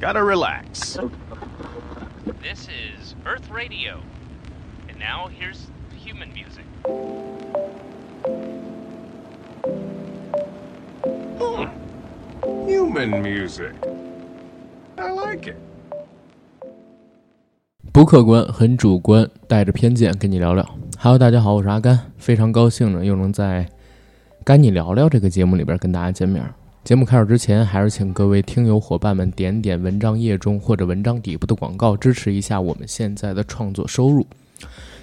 Gotta relax. This is Earth Radio. And now here's human music. Human music. I like it. 不客观，很主观，带着偏见跟你聊聊。Hello，大家好，我是阿甘，非常高兴呢，又能在《跟你聊聊》这个节目里边跟大家见面。 节目开始之前，还是请各位听友伙伴们点点文章页中或者文章底部的广告，支持一下我们现在的创作收入。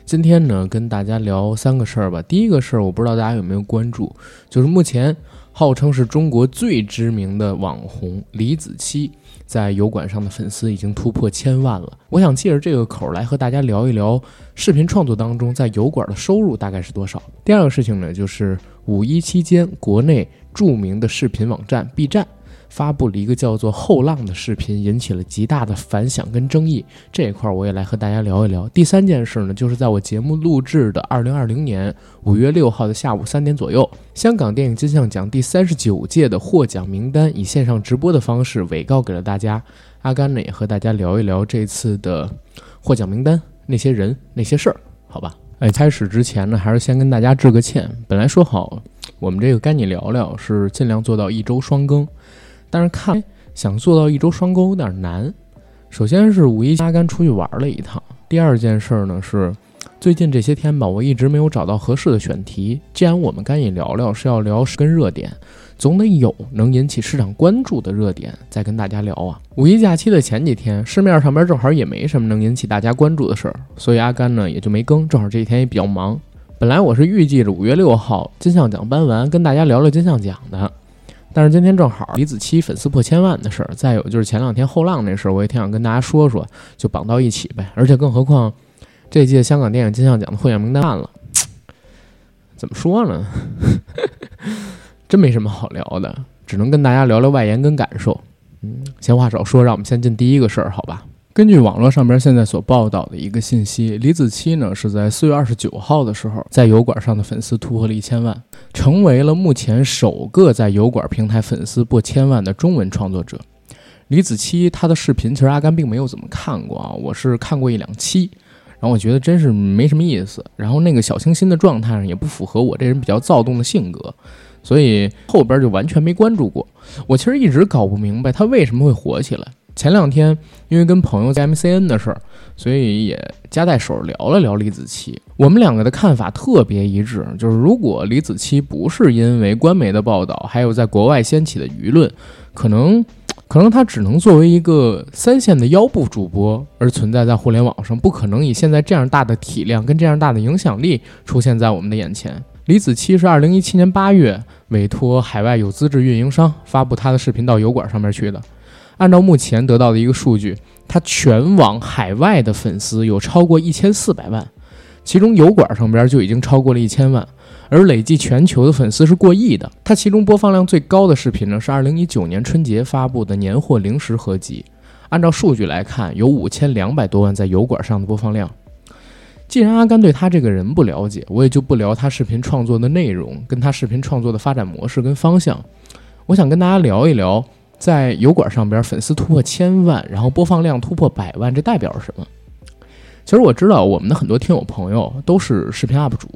今天呢，跟大家聊三个事儿吧。第一个事儿，我不知道大家有没有关注，就是目前号称是中国最知名的网红李子柒，在油管上的粉丝已经突破千万了。我想借着这个口来和大家聊一聊视频创作当中在油管的收入大概是多少。第二个事情呢，就是五一期间国内。著名的视频网站 B 站发布了一个叫做《后浪》的视频，引起了极大的反响跟争议。这一块我也来和大家聊一聊。第三件事呢，就是在我节目录制的二零二零年五月六号的下午三点左右，香港电影金像奖第三十九届的获奖名单以线上直播的方式委告给了大家。阿甘呢也和大家聊一聊这次的获奖名单那些人那些事儿，好吧？哎，开始之前呢，还是先跟大家致个歉。本来说好。我们这个该你聊聊是尽量做到一周双更，但是看想做到一周双更有点难。首先是五一阿甘出去玩了一趟，第二件事呢是最近这些天吧，我一直没有找到合适的选题。既然我们该你聊聊是要聊跟热点，总得有能引起市场关注的热点再跟大家聊啊。五一假期的前几天，市面上边正好也没什么能引起大家关注的事儿，所以阿甘呢也就没更。正好这几天也比较忙。本来我是预计着五月六号金像奖颁完，跟大家聊聊金像奖的，但是今天正好李子柒粉丝破千万的事儿，再有就是前两天后浪那事儿，我也挺想跟大家说说，就绑到一起呗。而且更何况这届香港电影金像奖的获奖名单了，怎么说呢？真没什么好聊的，只能跟大家聊聊外延跟感受。嗯，闲话少说，让我们先进第一个事儿，好吧？根据网络上边现在所报道的一个信息，李子柒呢是在四月二十九号的时候，在油管上的粉丝突破了一千万，成为了目前首个在油管平台粉丝破千万的中文创作者。李子柒他的视频其实阿甘并没有怎么看过啊，我是看过一两期，然后我觉得真是没什么意思，然后那个小清新的状态上也不符合我这人比较躁动的性格，所以后边就完全没关注过。我其实一直搞不明白他为什么会火起来。前两天因为跟朋友在 MCN 的事儿，所以也夹带手聊了聊李子柒。我们两个的看法特别一致，就是如果李子柒不是因为官媒的报道，还有在国外掀起的舆论，可能可能他只能作为一个三线的腰部主播而存在在互联网上，不可能以现在这样大的体量跟这样大的影响力出现在我们的眼前。李子柒是二零一七年八月委托海外有资质运营商发布他的视频到油管上面去的。按照目前得到的一个数据，他全网海外的粉丝有超过一千四百万，其中油管上边就已经超过了一千万，而累计全球的粉丝是过亿的。他其中播放量最高的视频呢，是二零一九年春节发布的年货零食合集，按照数据来看，有五千两百多万在油管上的播放量。既然阿甘对他这个人不了解，我也就不聊他视频创作的内容，跟他视频创作的发展模式跟方向。我想跟大家聊一聊。在油管上边，粉丝突破千万，然后播放量突破百万，这代表着什么？其实我知道，我们的很多听友朋友都是视频 UP 主。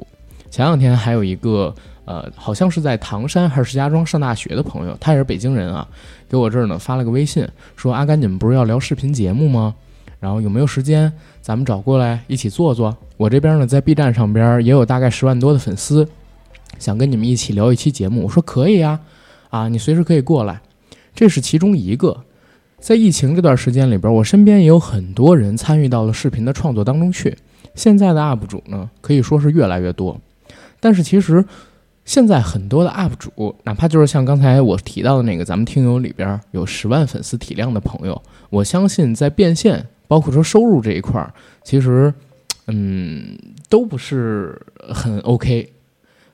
前两天还有一个，呃，好像是在唐山还是石家庄上大学的朋友，他也是北京人啊，给我这儿呢发了个微信，说阿甘，你们不是要聊视频节目吗？然后有没有时间，咱们找过来一起做做？我这边呢，在 B 站上边也有大概十万多的粉丝，想跟你们一起聊一期节目。我说可以啊，啊，你随时可以过来。这是其中一个，在疫情这段时间里边，我身边也有很多人参与到了视频的创作当中去。现在的 UP 主呢，可以说是越来越多。但是其实，现在很多的 UP 主，哪怕就是像刚才我提到的那个咱们听友里边有十万粉丝体量的朋友，我相信在变现，包括说收入这一块儿，其实，嗯，都不是很 OK。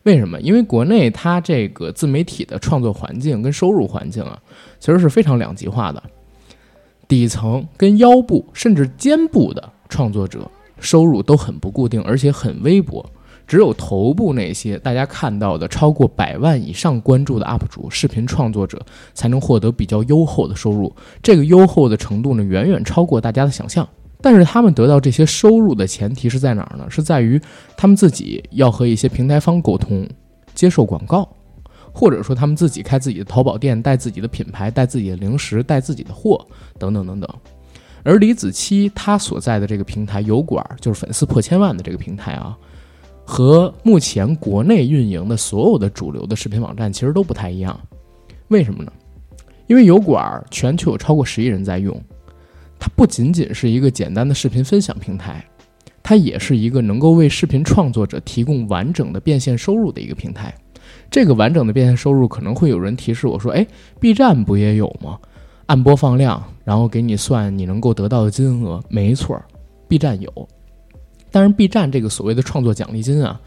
为什么？因为国内它这个自媒体的创作环境跟收入环境啊，其实是非常两极化的。底层跟腰部甚至肩部的创作者收入都很不固定，而且很微薄。只有头部那些大家看到的超过百万以上关注的 UP 主、视频创作者，才能获得比较优厚的收入。这个优厚的程度呢，远远超过大家的想象。但是他们得到这些收入的前提是在哪儿呢？是在于他们自己要和一些平台方沟通，接受广告，或者说他们自己开自己的淘宝店，带自己的品牌，带自己的零食，带自己的货，等等等等。而李子柒他所在的这个平台油管，就是粉丝破千万的这个平台啊，和目前国内运营的所有的主流的视频网站其实都不太一样。为什么呢？因为油管全球有超过十亿人在用。它不仅仅是一个简单的视频分享平台，它也是一个能够为视频创作者提供完整的变现收入的一个平台。这个完整的变现收入可能会有人提示我说：“哎，B 站不也有吗？按播放量，然后给你算你能够得到的金额。”没错，B 站有。但是 B 站这个所谓的创作奖励金啊，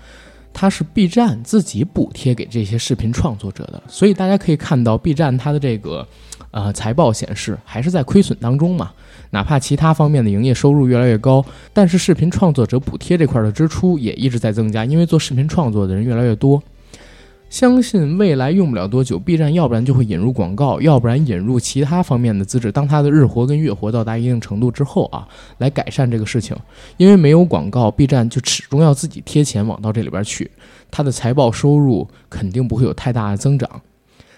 它是 B 站自己补贴给这些视频创作者的，所以大家可以看到 B 站它的这个呃财报显示还是在亏损当中嘛。哪怕其他方面的营业收入越来越高，但是视频创作者补贴这块的支出也一直在增加，因为做视频创作的人越来越多。相信未来用不了多久，B 站要不然就会引入广告，要不然引入其他方面的资质。当它的日活跟月活到达一定程度之后啊，来改善这个事情。因为没有广告，B 站就始终要自己贴钱往到这里边去，它的财报收入肯定不会有太大的增长。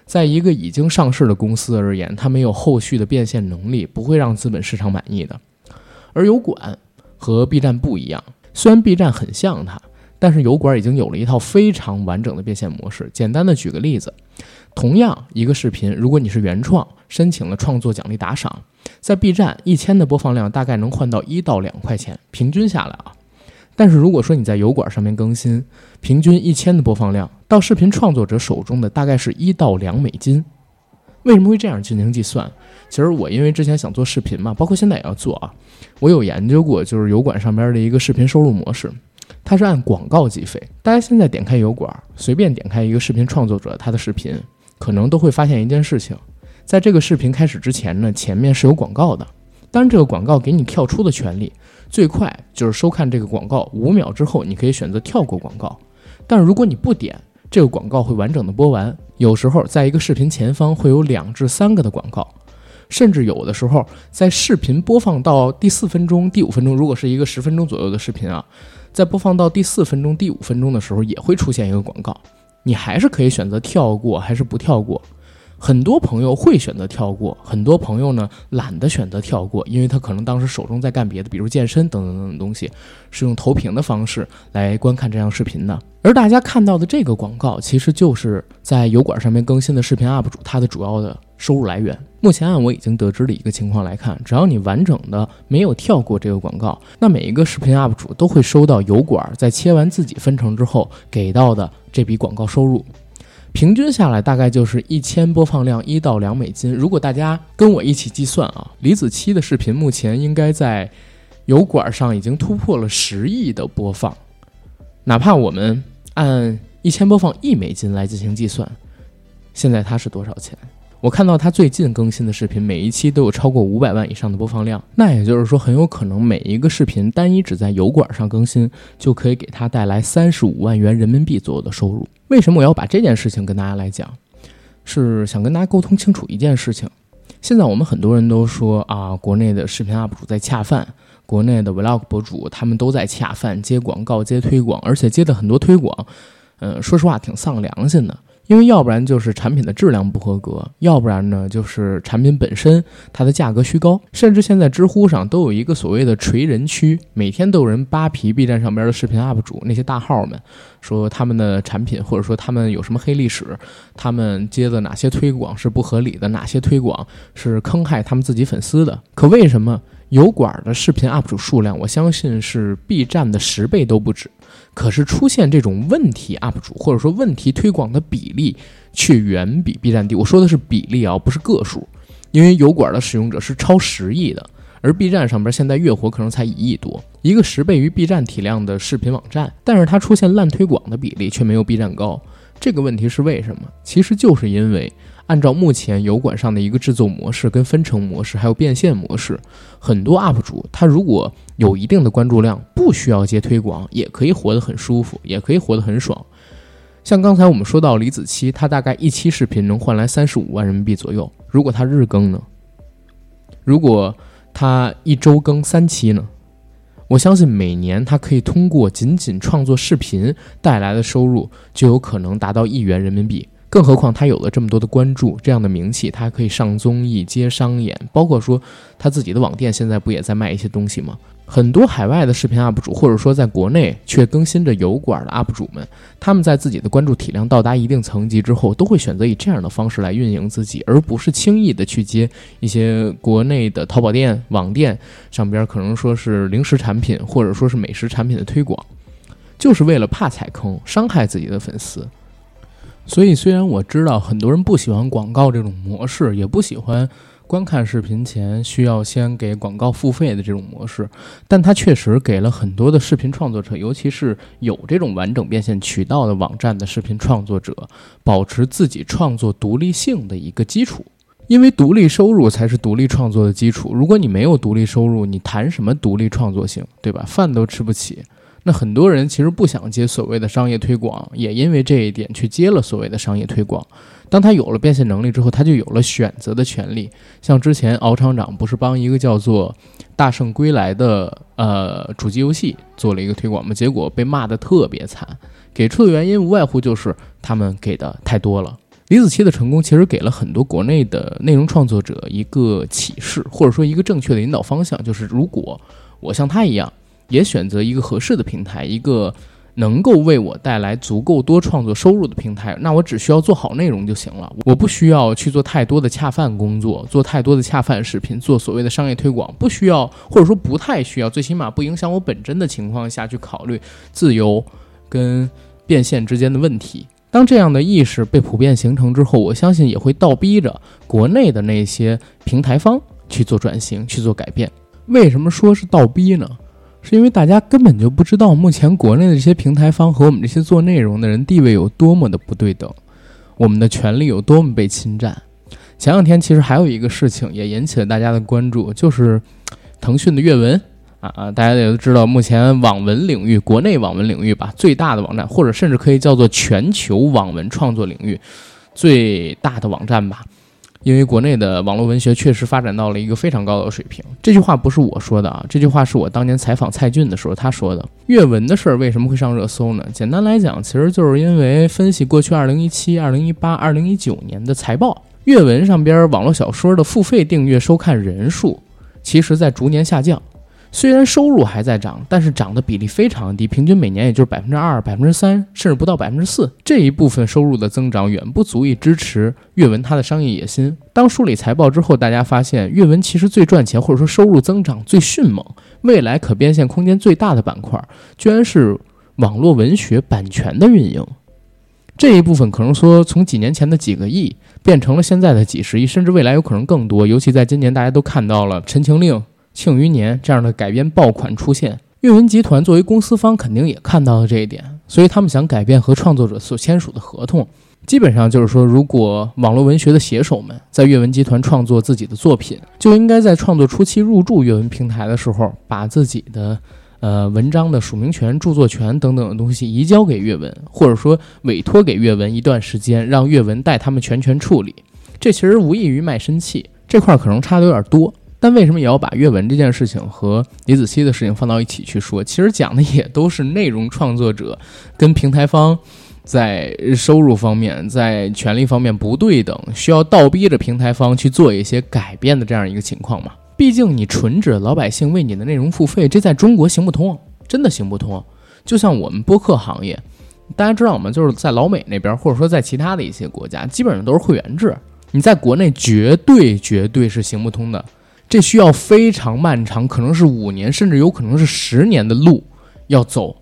在一个已经上市的公司而言，它没有后续的变现能力，不会让资本市场满意的。而油管和 B 站不一样，虽然 B 站很像它，但是油管已经有了一套非常完整的变现模式。简单的举个例子，同样一个视频，如果你是原创，申请了创作奖励打赏，在 B 站一千的播放量大概能换到一到两块钱，平均下来啊。但是如果说你在油管上面更新，平均一千的播放量，到视频创作者手中的大概是一到两美金。为什么会这样进行计算？其实我因为之前想做视频嘛，包括现在也要做啊，我有研究过，就是油管上边的一个视频收入模式，它是按广告计费。大家现在点开油管，随便点开一个视频创作者他的视频，可能都会发现一件事情，在这个视频开始之前呢，前面是有广告的，当然这个广告给你跳出的权利。最快就是收看这个广告五秒之后，你可以选择跳过广告。但如果你不点，这个广告会完整的播完。有时候在一个视频前方会有两至三个的广告，甚至有的时候在视频播放到第四分钟、第五分钟，如果是一个十分钟左右的视频啊，在播放到第四分钟、第五分钟的时候，也会出现一个广告，你还是可以选择跳过还是不跳过。很多朋友会选择跳过，很多朋友呢懒得选择跳过，因为他可能当时手中在干别的，比如健身等等等等东西，是用投屏的方式来观看这样视频的。而大家看到的这个广告，其实就是在油管上面更新的视频 UP 主他的主要的收入来源。目前按我已经得知的一个情况来看，只要你完整的没有跳过这个广告，那每一个视频 UP 主都会收到油管在切完自己分成之后给到的这笔广告收入。平均下来大概就是一千播放量一到两美金。如果大家跟我一起计算啊，李子柒的视频目前应该在油管上已经突破了十亿的播放。哪怕我们按一千播放一美金来进行计算，现在它是多少钱？我看到他最近更新的视频，每一期都有超过五百万以上的播放量。那也就是说，很有可能每一个视频单一只在油管上更新，就可以给他带来三十五万元人民币左右的收入。为什么我要把这件事情跟大家来讲？是想跟大家沟通清楚一件事情。现在我们很多人都说啊，国内的视频 UP 主在恰饭，国内的 Vlog 博主他们都在恰饭，接广告、接推广，而且接的很多推广，嗯，说实话挺丧良心的。因为要不然就是产品的质量不合格，要不然呢就是产品本身它的价格虚高，甚至现在知乎上都有一个所谓的锤人区，每天都有人扒皮 B 站上边的视频 UP 主那些大号们，说他们的产品或者说他们有什么黑历史，他们接的哪些推广是不合理的，哪些推广是坑害他们自己粉丝的。可为什么油管的视频 UP 主数量，我相信是 B 站的十倍都不止？可是出现这种问题 UP 主或者说问题推广的比例却远比 B 站低。我说的是比例啊，不是个数。因为油管的使用者是超十亿的，而 B 站上边现在月活可能才一亿多，一个十倍于 B 站体量的视频网站，但是它出现烂推广的比例却没有 B 站高。这个问题是为什么？其实就是因为按照目前油管上的一个制作模式、跟分成模式，还有变现模式，很多 UP 主他如果有一定的关注量，不需要接推广，也可以活得很舒服，也可以活得很爽。像刚才我们说到李子柒，他大概一期视频能换来三十五万人民币左右。如果他日更呢？如果他一周更三期呢？我相信每年他可以通过仅仅创作视频带来的收入，就有可能达到一元人民币。更何况他有了这么多的关注，这样的名气，他还可以上综艺、接商演，包括说他自己的网店现在不也在卖一些东西吗？很多海外的视频 UP 主，或者说在国内却更新着油管的 UP 主们，他们在自己的关注体量到达一定层级之后，都会选择以这样的方式来运营自己，而不是轻易的去接一些国内的淘宝店、网店上边可能说是零食产品或者说是美食产品的推广，就是为了怕踩坑，伤害自己的粉丝。所以，虽然我知道很多人不喜欢广告这种模式，也不喜欢观看视频前需要先给广告付费的这种模式，但它确实给了很多的视频创作者，尤其是有这种完整变现渠道的网站的视频创作者，保持自己创作独立性的一个基础。因为独立收入才是独立创作的基础。如果你没有独立收入，你谈什么独立创作性，对吧？饭都吃不起。那很多人其实不想接所谓的商业推广，也因为这一点去接了所谓的商业推广。当他有了变现能力之后，他就有了选择的权利。像之前敖厂长不是帮一个叫做《大圣归来》的呃主机游戏做了一个推广吗？结果被骂得特别惨，给出的原因无外乎就是他们给的太多了。李子柒的成功其实给了很多国内的内容创作者一个启示，或者说一个正确的引导方向，就是如果我像他一样。也选择一个合适的平台，一个能够为我带来足够多创作收入的平台。那我只需要做好内容就行了，我不需要去做太多的恰饭工作，做太多的恰饭视频，做所谓的商业推广，不需要，或者说不太需要，最起码不影响我本真的情况下去考虑自由跟变现之间的问题。当这样的意识被普遍形成之后，我相信也会倒逼着国内的那些平台方去做转型，去做改变。为什么说是倒逼呢？是因为大家根本就不知道，目前国内的这些平台方和我们这些做内容的人地位有多么的不对等，我们的权利有多么被侵占。前两天其实还有一个事情也引起了大家的关注，就是腾讯的阅文啊啊，大家也都知道，目前网文领域，国内网文领域吧，最大的网站，或者甚至可以叫做全球网文创作领域最大的网站吧。因为国内的网络文学确实发展到了一个非常高的水平，这句话不是我说的啊，这句话是我当年采访蔡骏的时候他说的。阅文的事儿为什么会上热搜呢？简单来讲，其实就是因为分析过去二零一七、二零一八、二零一九年的财报，阅文上边网络小说的付费订阅收看人数，其实在逐年下降。虽然收入还在涨，但是涨的比例非常低，平均每年也就是百分之二、百分之三，甚至不到百分之四。这一部分收入的增长远不足以支持阅文它的商业野心。当梳理财报之后，大家发现阅文其实最赚钱，或者说收入增长最迅猛、未来可变现空间最大的板块，居然是网络文学版权的运营。这一部分可能说从几年前的几个亿变成了现在的几十亿，甚至未来有可能更多。尤其在今年，大家都看到了《陈情令》。《庆余年》这样的改编爆款出现，阅文集团作为公司方肯定也看到了这一点，所以他们想改变和创作者所签署的合同。基本上就是说，如果网络文学的写手们在阅文集团创作自己的作品，就应该在创作初期入驻阅文平台的时候，把自己的呃文章的署名权、著作权等等的东西移交给阅文，或者说委托给阅文一段时间，让阅文代他们全权处理。这其实无异于卖身契，这块可能差的有点多。但为什么也要把阅文这件事情和李子柒的事情放到一起去说？其实讲的也都是内容创作者跟平台方在收入方面、在权利方面不对等，需要倒逼着平台方去做一些改变的这样一个情况嘛。毕竟你纯指老百姓为你的内容付费，这在中国行不通，真的行不通。就像我们播客行业，大家知道吗？就是在老美那边，或者说在其他的一些国家，基本上都是会员制。你在国内绝对绝对是行不通的。这需要非常漫长，可能是五年，甚至有可能是十年的路要走，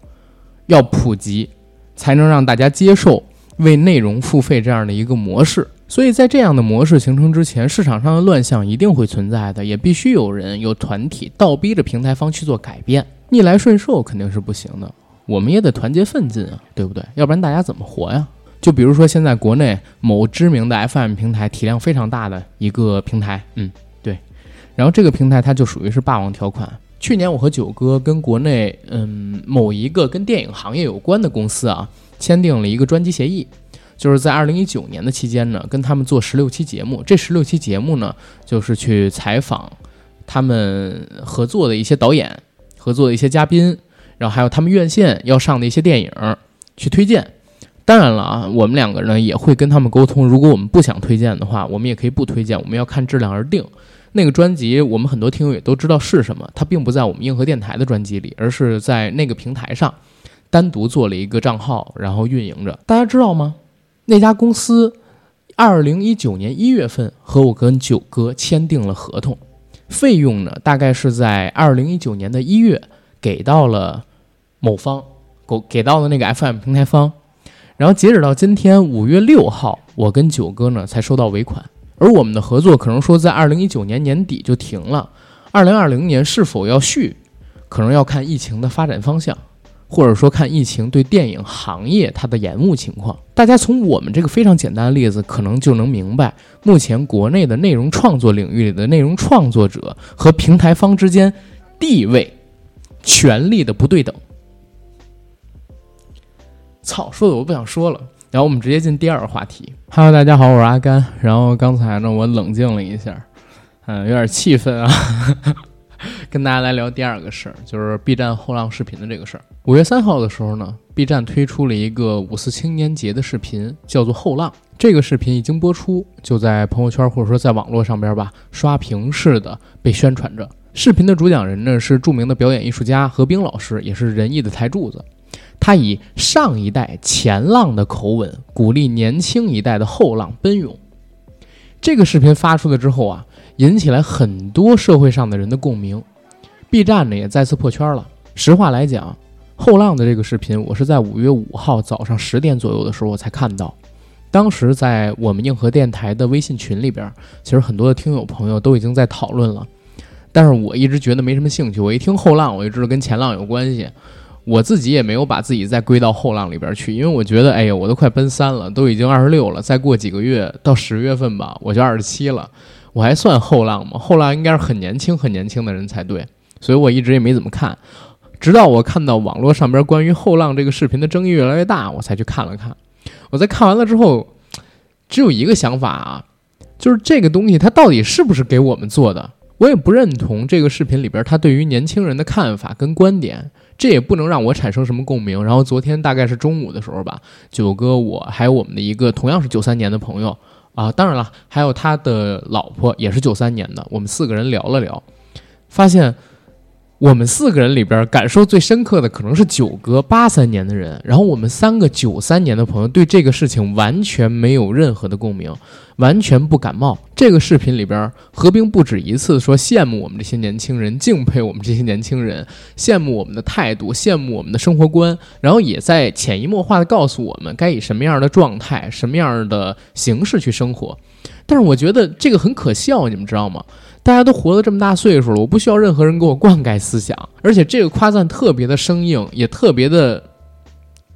要普及，才能让大家接受为内容付费这样的一个模式。所以在这样的模式形成之前，市场上的乱象一定会存在的，也必须有人有团体倒逼着平台方去做改变。逆来顺受肯定是不行的，我们也得团结奋进啊，对不对？要不然大家怎么活呀？就比如说现在国内某知名的 FM 平台，体量非常大的一个平台，嗯，对。然后这个平台它就属于是霸王条款。去年我和九哥跟国内嗯某一个跟电影行业有关的公司啊签订了一个专辑协议，就是在二零一九年的期间呢，跟他们做十六期节目。这十六期节目呢，就是去采访他们合作的一些导演、合作的一些嘉宾，然后还有他们院线要上的一些电影去推荐。当然了啊，我们两个人也会跟他们沟通，如果我们不想推荐的话，我们也可以不推荐，我们要看质量而定。那个专辑，我们很多听友也都知道是什么，它并不在我们硬核电台的专辑里，而是在那个平台上单独做了一个账号，然后运营着。大家知道吗？那家公司二零一九年一月份和我跟九哥签订了合同，费用呢大概是在二零一九年的一月给到了某方，给给到了那个 FM 平台方，然后截止到今天五月六号，我跟九哥呢才收到尾款。而我们的合作可能说在二零一九年年底就停了，二零二零年是否要续，可能要看疫情的发展方向，或者说看疫情对电影行业它的延误情况。大家从我们这个非常简单的例子，可能就能明白，目前国内的内容创作领域里的内容创作者和平台方之间地位、权力的不对等。操，说的我不想说了。然后我们直接进第二个话题。Hello，大家好，我是阿甘。然后刚才呢，我冷静了一下，嗯，有点气愤啊，跟大家来聊第二个事儿，就是 B 站后浪视频的这个事儿。五月三号的时候呢，B 站推出了一个五四青年节的视频，叫做《后浪》。这个视频一经播出，就在朋友圈或者说在网络上边吧，刷屏式的被宣传着。视频的主讲人呢是著名的表演艺术家何冰老师，也是仁义的台柱子。他以上一代前浪的口吻，鼓励年轻一代的后浪奔涌。这个视频发出来之后啊，引起来很多社会上的人的共鸣。B 站呢也再次破圈了。实话来讲，后浪的这个视频，我是在五月五号早上十点左右的时候我才看到。当时在我们硬核电台的微信群里边，其实很多的听友朋友都已经在讨论了。但是我一直觉得没什么兴趣。我一听后浪，我就知道跟前浪有关系。我自己也没有把自己再归到后浪里边去，因为我觉得，哎呀，我都快奔三了，都已经二十六了，再过几个月到十月份吧，我就二十七了，我还算后浪吗？后浪应该是很年轻、很年轻的人才对，所以我一直也没怎么看，直到我看到网络上边关于后浪这个视频的争议越来越大，我才去看了看。我在看完了之后，只有一个想法啊，就是这个东西它到底是不是给我们做的？我也不认同这个视频里边他对于年轻人的看法跟观点。这也不能让我产生什么共鸣。然后昨天大概是中午的时候吧，九哥我还有我们的一个同样是九三年的朋友啊，当然了，还有他的老婆也是九三年的，我们四个人聊了聊，发现。我们四个人里边感受最深刻的可能是九哥八三年的人，然后我们三个九三年的朋友对这个事情完全没有任何的共鸣，完全不感冒。这个视频里边，何冰不止一次说羡慕我们这些年轻人，敬佩我们这些年轻人，羡慕我们的态度，羡慕我们的生活观，然后也在潜移默化的告诉我们该以什么样的状态、什么样的形式去生活。但是我觉得这个很可笑，你们知道吗？大家都活了这么大岁数了，我不需要任何人给我灌溉思想，而且这个夸赞特别的生硬，也特别的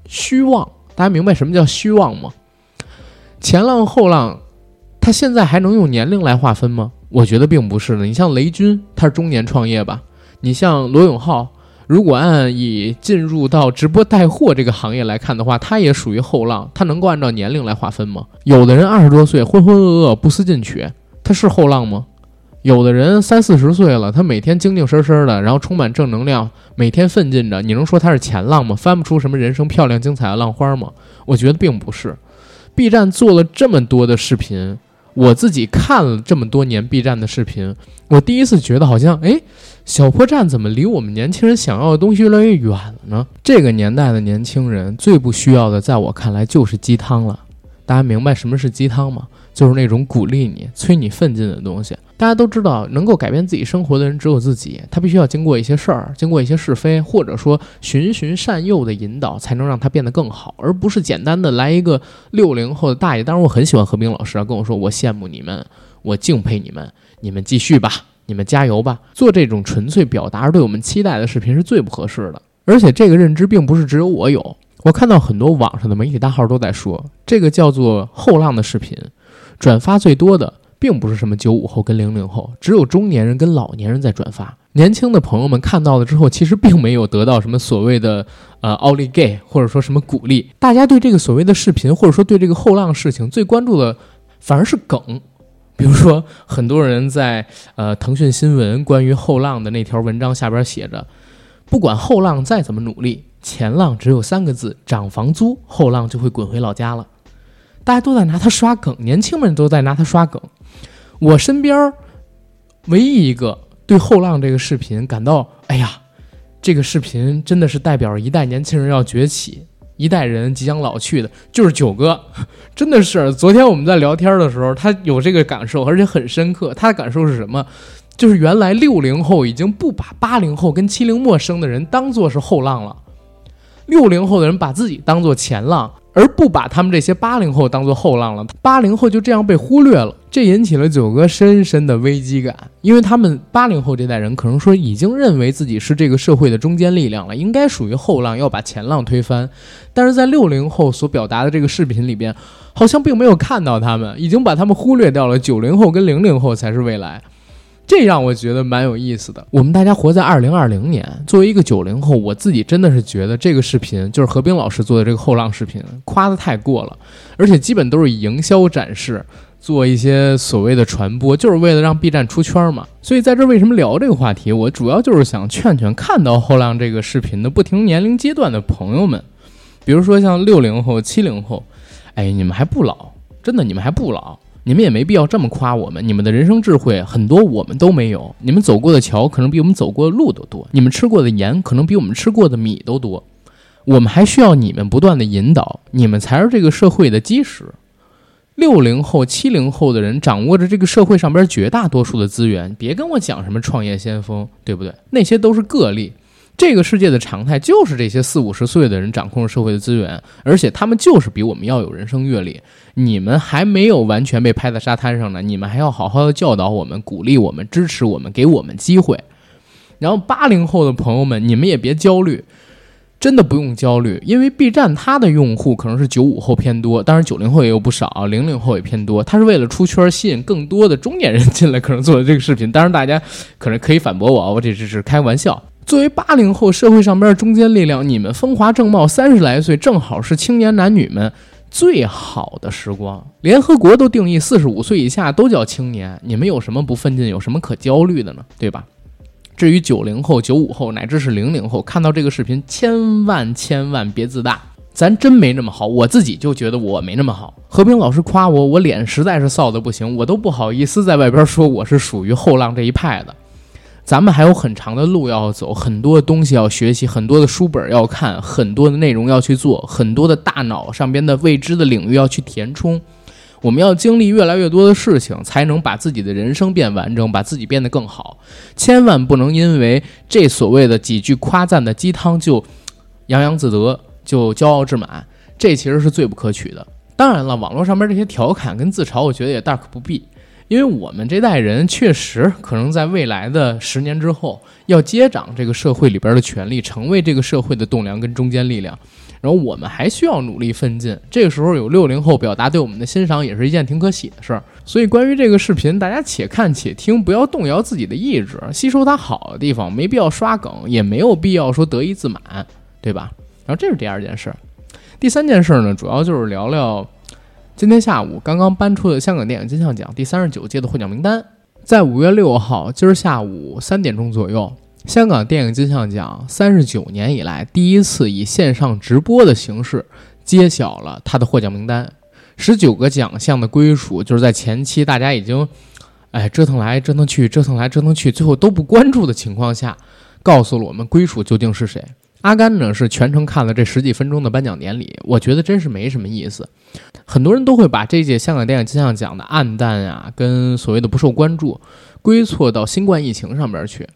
虚妄。大家明白什么叫虚妄吗？前浪后浪，他现在还能用年龄来划分吗？我觉得并不是的。你像雷军，他是中年创业吧？你像罗永浩，如果按以进入到直播带货这个行业来看的话，他也属于后浪，他能够按照年龄来划分吗？有的人二十多岁浑浑噩噩不思进取，他是后浪吗？有的人三四十岁了，他每天精精神神的，然后充满正能量，每天奋进着。你能说他是前浪吗？翻不出什么人生漂亮精彩的浪花吗？我觉得并不是。B 站做了这么多的视频，我自己看了这么多年 B 站的视频，我第一次觉得好像，哎，小破站怎么离我们年轻人想要的东西越来越远了呢？这个年代的年轻人最不需要的，在我看来就是鸡汤了。大家明白什么是鸡汤吗？就是那种鼓励你、催你奋进的东西。大家都知道，能够改变自己生活的人只有自己。他必须要经过一些事儿，经过一些是非，或者说循循善诱的引导，才能让他变得更好，而不是简单的来一个六零后的大爷。当然，我很喜欢何冰老师啊，跟我说我羡慕你们，我敬佩你们，你们继续吧，你们加油吧。做这种纯粹表达而对我们期待的视频是最不合适的。而且这个认知并不是只有我有。我看到很多网上的媒体大号都在说，这个叫做后浪的视频，转发最多的并不是什么九五后跟零零后，只有中年人跟老年人在转发。年轻的朋友们看到了之后，其实并没有得到什么所谓的呃奥利给或者说什么鼓励。大家对这个所谓的视频或者说对这个后浪事情最关注的反而是梗，比如说很多人在呃腾讯新闻关于后浪的那条文章下边写着，不管后浪再怎么努力。前浪只有三个字：涨房租，后浪就会滚回老家了。大家都在拿他刷梗，年轻们都在拿他刷梗。我身边唯一一个对后浪这个视频感到，哎呀，这个视频真的是代表一代年轻人要崛起，一代人即将老去的，就是九哥。真的是，昨天我们在聊天的时候，他有这个感受，而且很深刻。他的感受是什么？就是原来六零后已经不把八零后跟七零末生的人当做是后浪了。六零后的人把自己当做前浪，而不把他们这些八零后当做后浪了。八零后就这样被忽略了，这引起了九哥深深的危机感，因为他们八零后这代人可能说已经认为自己是这个社会的中坚力量了，应该属于后浪，要把前浪推翻。但是在六零后所表达的这个视频里边，好像并没有看到他们，已经把他们忽略掉了。九零后跟零零后才是未来。这让我觉得蛮有意思的。我们大家活在二零二零年，作为一个九零后，我自己真的是觉得这个视频就是何冰老师做的这个后浪视频，夸的太过了，而且基本都是以营销展示，做一些所谓的传播，就是为了让 B 站出圈嘛。所以在这为什么聊这个话题？我主要就是想劝劝看到后浪这个视频的不同年龄阶段的朋友们，比如说像六零后、七零后，哎，你们还不老，真的，你们还不老。你们也没必要这么夸我们，你们的人生智慧很多我们都没有。你们走过的桥可能比我们走过的路都多，你们吃过的盐可能比我们吃过的米都多。我们还需要你们不断的引导，你们才是这个社会的基石。六零后、七零后的人掌握着这个社会上边绝大多数的资源，别跟我讲什么创业先锋，对不对？那些都是个例。这个世界的常态就是这些四五十岁的人掌控着社会的资源，而且他们就是比我们要有人生阅历。你们还没有完全被拍在沙滩上呢，你们还要好好的教导我们、鼓励我们、支持我们、给我们机会。然后八零后的朋友们，你们也别焦虑，真的不用焦虑，因为 B 站它的用户可能是九五后偏多，当然九零后也有不少，零零后也偏多。它是为了出圈，吸引更多的中年人进来，可能做的这个视频。当然，大家可能可以反驳我啊，我这只是开玩笑。作为八零后社会上边的中坚力量，你们风华正茂，三十来岁正好是青年男女们最好的时光。联合国都定义四十五岁以下都叫青年，你们有什么不奋进，有什么可焦虑的呢？对吧？至于九零后、九五后乃至是零零后，看到这个视频，千万千万别自大，咱真没那么好。我自己就觉得我没那么好。何冰老师夸我，我脸实在是臊的不行，我都不好意思在外边说我是属于后浪这一派的。咱们还有很长的路要走，很多的东西要学习，很多的书本要看，很多的内容要去做，很多的大脑上边的未知的领域要去填充。我们要经历越来越多的事情，才能把自己的人生变完整，把自己变得更好。千万不能因为这所谓的几句夸赞的鸡汤就洋洋自得，就骄傲自满，这其实是最不可取的。当然了，网络上边这些调侃跟自嘲，我觉得也大可不必。因为我们这代人确实可能在未来的十年之后要接掌这个社会里边的权利，成为这个社会的栋梁跟中坚力量，然后我们还需要努力奋进。这个时候有六零后表达对我们的欣赏，也是一件挺可喜的事儿。所以关于这个视频，大家且看且听，不要动摇自己的意志，吸收它好的地方，没必要刷梗，也没有必要说得意自满，对吧？然后这是第二件事，第三件事呢，主要就是聊聊。今天下午刚刚颁出的香港电影金像奖第三十九届的获奖名单，在五月六号今儿下午三点钟左右，香港电影金像奖三十九年以来第一次以线上直播的形式揭晓了他的获奖名单。十九个奖项的归属，就是在前期大家已经，哎折腾来折腾去，折腾来折腾去，最后都不关注的情况下，告诉了我们归属究竟是谁。阿甘呢是全程看了这十几分钟的颁奖典礼，我觉得真是没什么意思。很多人都会把这届香港电影金像奖的暗淡啊，跟所谓的不受关注，归错到新冠疫情上边去。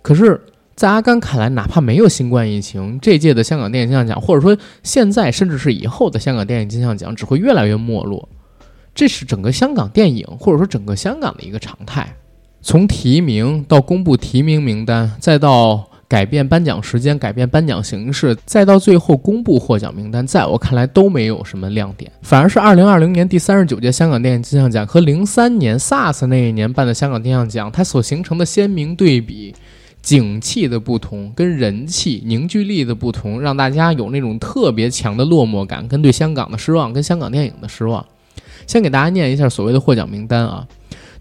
可是，在阿甘看来，哪怕没有新冠疫情，这届的香港电影金像奖，或者说现在甚至是以后的香港电影金像奖，只会越来越没落。这是整个香港电影，或者说整个香港的一个常态。从提名到公布提名名单，再到。改变颁奖时间、改变颁奖形式，再到最后公布获奖名单，在我看来都没有什么亮点，反而是二零二零年第三十九届香港电影金像奖和零三年 SARS 那一年办的香港金像奖，它所形成的鲜明对比。景气的不同，跟人气凝聚力的不同，让大家有那种特别强的落寞感，跟对香港的失望，跟香港电影的失望。先给大家念一下所谓的获奖名单啊：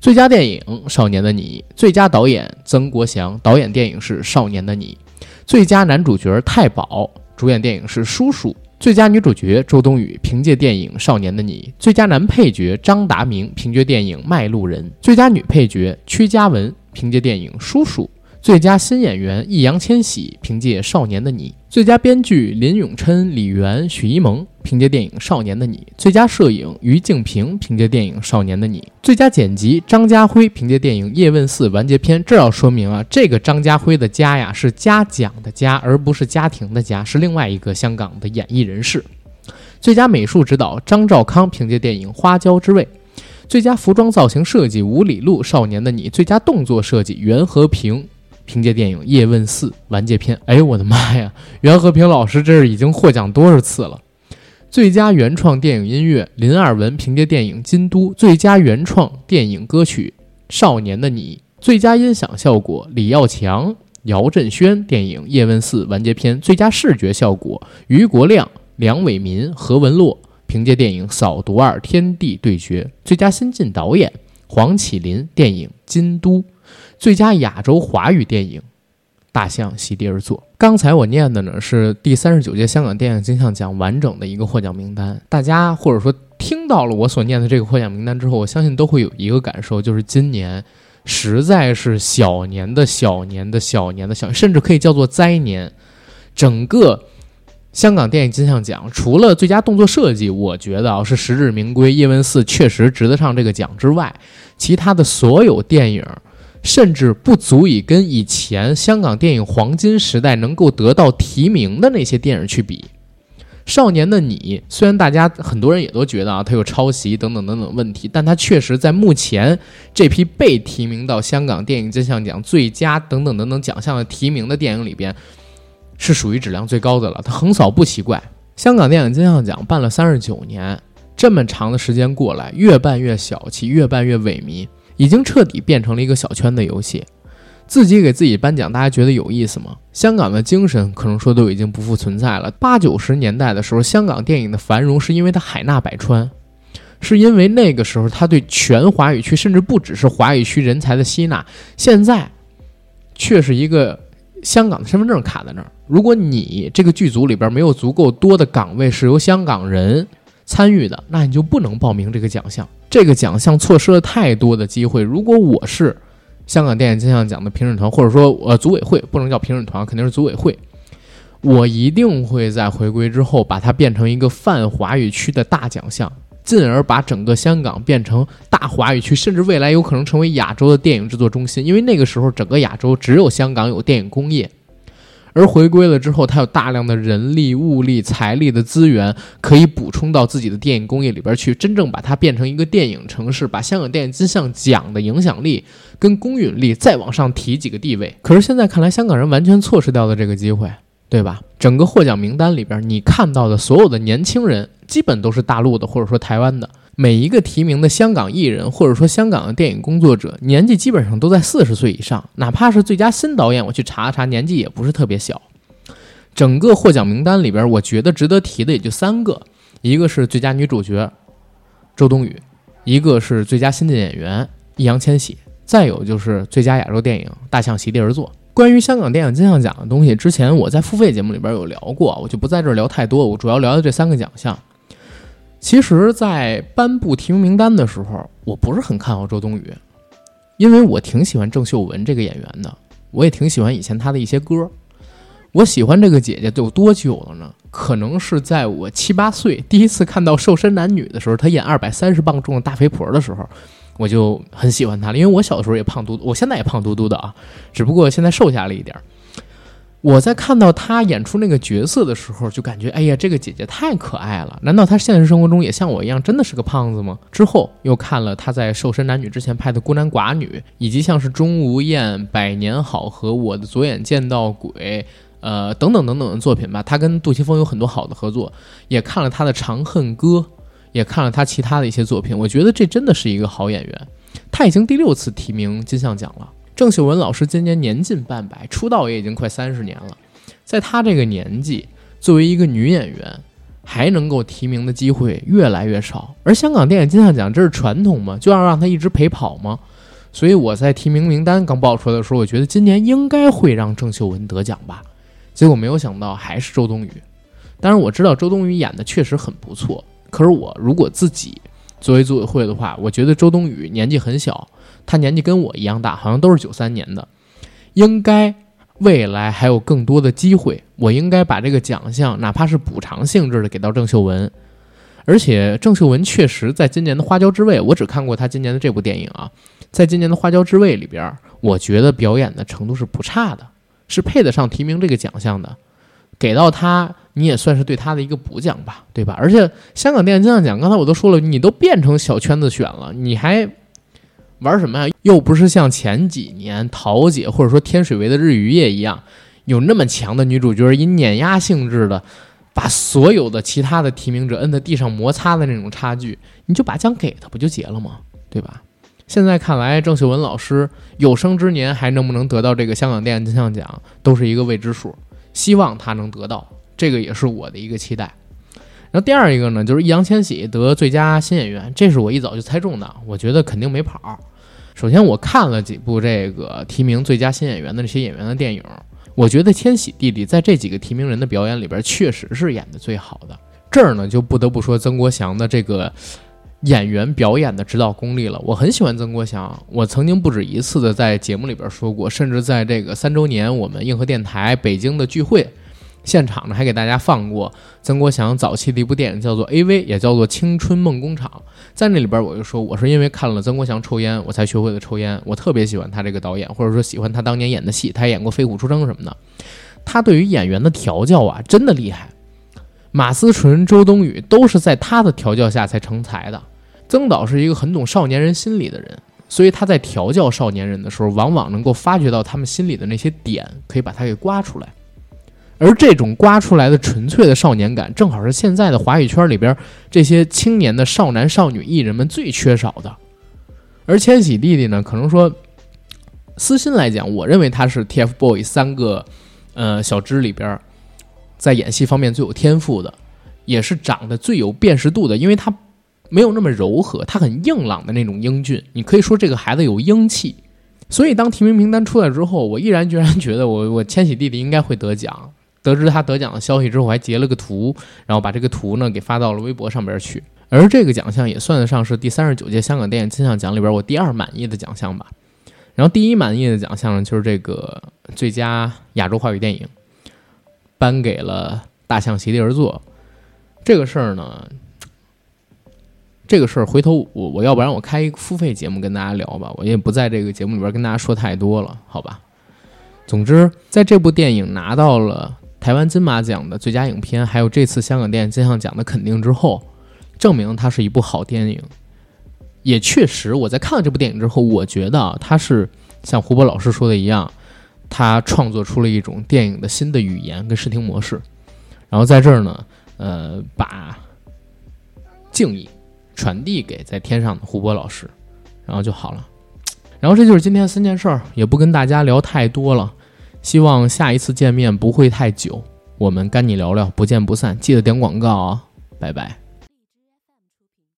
最佳电影《少年的你》，最佳导演曾国祥，导演电影是《少年的你》；最佳男主角太保，主演电影是《叔叔》；最佳女主角周冬雨，凭借电影《少年的你》；最佳男配角张达明，凭借电影《卖路人》；最佳女配角屈嘉文，凭借电影《叔叔》。最佳新演员易烊千玺凭借《少年的你》，最佳编剧林永琛、李媛、许一萌凭借电影《少年的你》，最佳摄影于静平凭借电影《少年的你》，最佳剪辑张家辉凭借电影《叶问四完结篇》。这要说明啊，这个张家辉的家呀是嘉奖的嘉，而不是家庭的家，是另外一个香港的演艺人士。最佳美术指导张兆康凭借电影《花椒之味》。最佳服装造型设计吴里路《少年的你》，最佳动作设计袁和平。凭借电影《叶问四完结篇》，哎呦我的妈呀！袁和平老师这是已经获奖多少次了？最佳原创电影音乐林二文凭借电影《京都》，最佳原创电影歌曲《少年的你》，最佳音响效果李耀强、姚振轩电影《叶问四完结篇》，最佳视觉效果于国亮、梁伟民、何文洛凭借电影《扫毒二：天地对决》，最佳新晋导演黄启林电影《京都》。最佳亚洲华语电影《大象席地而坐》。刚才我念的呢是第三十九届香港电影金像奖完整的一个获奖名单。大家或者说听到了我所念的这个获奖名单之后，我相信都会有一个感受，就是今年实在是小年的小年的小年的小，甚至可以叫做灾年。整个香港电影金像奖除了最佳动作设计，我觉得啊是实至名归，《叶问四》确实值得上这个奖之外，其他的所有电影。甚至不足以跟以前香港电影黄金时代能够得到提名的那些电影去比。少年的你，虽然大家很多人也都觉得啊，它有抄袭等等等等问题，但它确实在目前这批被提名到香港电影金像奖最佳等等等等奖项的提名的电影里边，是属于质量最高的了。它横扫不奇怪。香港电影金像奖办了三十九年，这么长的时间过来，越办越小气，越办越萎靡。已经彻底变成了一个小圈的游戏，自己给自己颁奖，大家觉得有意思吗？香港的精神可能说都已经不复存在了。八九十年代的时候，香港电影的繁荣是因为它海纳百川，是因为那个时候它对全华语区，甚至不只是华语区人才的吸纳。现在却是一个香港的身份证卡在那儿，如果你这个剧组里边没有足够多的岗位是由香港人参与的，那你就不能报名这个奖项。这个奖项错失了太多的机会。如果我是香港电影金像奖的评审团，或者说呃组委会，不能叫评审团，肯定是组委会，我一定会在回归之后把它变成一个泛华语区的大奖项，进而把整个香港变成大华语区，甚至未来有可能成为亚洲的电影制作中心。因为那个时候整个亚洲只有香港有电影工业。而回归了之后，他有大量的人力、物力、财力的资源可以补充到自己的电影工业里边去，真正把它变成一个电影城市，把香港电影金像奖的影响力跟公允力再往上提几个地位。可是现在看来，香港人完全错失掉了这个机会，对吧？整个获奖名单里边，你看到的所有的年轻人，基本都是大陆的或者说台湾的。每一个提名的香港艺人，或者说香港的电影工作者，年纪基本上都在四十岁以上。哪怕是最佳新导演，我去查了查，年纪也不是特别小。整个获奖名单里边，我觉得值得提的也就三个：一个是最佳女主角周冬雨，一个是最佳新晋演员易烊千玺，再有就是最佳亚洲电影《大象席地而坐》。关于香港电影金像奖的东西，之前我在付费节目里边有聊过，我就不在这儿聊太多。我主要聊的这三个奖项。其实，在颁布提名名单的时候，我不是很看好周冬雨，因为我挺喜欢郑秀文这个演员的，我也挺喜欢以前她的一些歌。我喜欢这个姐姐有多久了呢？可能是在我七八岁第一次看到《瘦身男女》的时候，她演二百三十磅重的大肥婆的时候，我就很喜欢她了。因为我小的时候也胖嘟嘟，我现在也胖嘟嘟的啊，只不过现在瘦下了一点儿。我在看到她演出那个角色的时候，就感觉哎呀，这个姐姐太可爱了。难道她现实生活中也像我一样，真的是个胖子吗？之后又看了她在《瘦身男女》之前拍的《孤男寡女》，以及像是《钟无艳》《百年好合》《我的左眼见到鬼》呃等等等等的作品吧。她跟杜琪峰有很多好的合作，也看了她的《长恨歌》，也看了她其他的一些作品。我觉得这真的是一个好演员。她已经第六次提名金像奖了。郑秀文老师今年年近半百，出道也已经快三十年了。在她这个年纪，作为一个女演员，还能够提名的机会越来越少。而香港电影金像奖这是传统吗？就要让她一直陪跑吗？所以我在提名名单刚报出来的时候，我觉得今年应该会让郑秀文得奖吧。结果没有想到还是周冬雨。当然我知道周冬雨演的确实很不错，可是我如果自己作为组委会的话，我觉得周冬雨年纪很小。他年纪跟我一样大，好像都是九三年的，应该未来还有更多的机会。我应该把这个奖项，哪怕是补偿性质的，给到郑秀文。而且郑秀文确实在今年的《花椒之味》，我只看过她今年的这部电影啊，在今年的《花椒之味》里边，我觉得表演的程度是不差的，是配得上提名这个奖项的。给到他，你也算是对他的一个补奖吧，对吧？而且香港电影金像奖，刚才我都说了，你都变成小圈子选了，你还。玩什么呀？又不是像前几年桃姐或者说天水围的日与夜一样，有那么强的女主角以碾压性质的，把所有的其他的提名者摁在地上摩擦的那种差距，你就把奖给他不就结了吗？对吧？现在看来，郑秀文老师有生之年还能不能得到这个香港电影金像奖，都是一个未知数。希望他能得到，这个也是我的一个期待。然后第二一个呢，就是易烊千玺得最佳新演员，这是我一早就猜中的，我觉得肯定没跑。首先，我看了几部这个提名最佳新演员的这些演员的电影，我觉得千玺弟弟在这几个提名人的表演里边，确实是演的最好的。这儿呢，就不得不说曾国祥的这个演员表演的指导功力了。我很喜欢曾国祥，我曾经不止一次的在节目里边说过，甚至在这个三周年我们硬核电台北京的聚会。现场呢，还给大家放过曾国祥早期的一部电影，叫做《A.V.》，也叫做《青春梦工厂》。在那里边，我就说，我是因为看了曾国祥抽烟，我才学会了抽烟。我特别喜欢他这个导演，或者说喜欢他当年演的戏。他演过《飞虎出征》什么的。他对于演员的调教啊，真的厉害。马思纯、周冬雨都是在他的调教下才成才的。曾导是一个很懂少年人心理的人，所以他在调教少年人的时候，往往能够发掘到他们心里的那些点，可以把它给刮出来。而这种刮出来的纯粹的少年感，正好是现在的华语圈里边这些青年的少男少女艺人们最缺少的。而千玺弟弟呢，可能说私心来讲，我认为他是 TFBOYS 三个呃小支里边在演戏方面最有天赋的，也是长得最有辨识度的，因为他没有那么柔和，他很硬朗的那种英俊。你可以说这个孩子有英气。所以当提名名单出来之后，我毅然决然觉得我我千玺弟弟应该会得奖。得知他得奖的消息之后，还截了个图，然后把这个图呢给发到了微博上边去。而这个奖项也算得上是第三十九届香港电影金像奖里边我第二满意的奖项吧。然后第一满意的奖项呢，就是这个最佳亚洲华语电影，颁给了《大象席地而坐》。这个事儿呢，这个事儿回头我我要不然我开一个付费节目跟大家聊吧，我也不在这个节目里边跟大家说太多了，好吧？总之，在这部电影拿到了。台湾金马奖的最佳影片，还有这次香港电影金像奖的肯定之后，证明它是一部好电影。也确实，我在看了这部电影之后，我觉得啊，它是像胡波老师说的一样，他创作出了一种电影的新的语言跟视听模式。然后在这儿呢，呃，把敬意传递给在天上的胡波老师，然后就好了。然后这就是今天三件事儿，也不跟大家聊太多了。希望下一次见面不会太久，我们跟你聊聊，不见不散。记得点广告啊，拜拜。